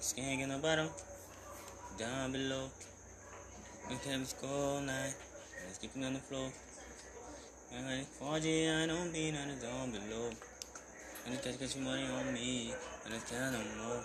Skank in the bottom, down below. We can go night. Let's keep it on the floor. And like 4G, I don't mean on the down below. And it's got money on me, and it's kind of more.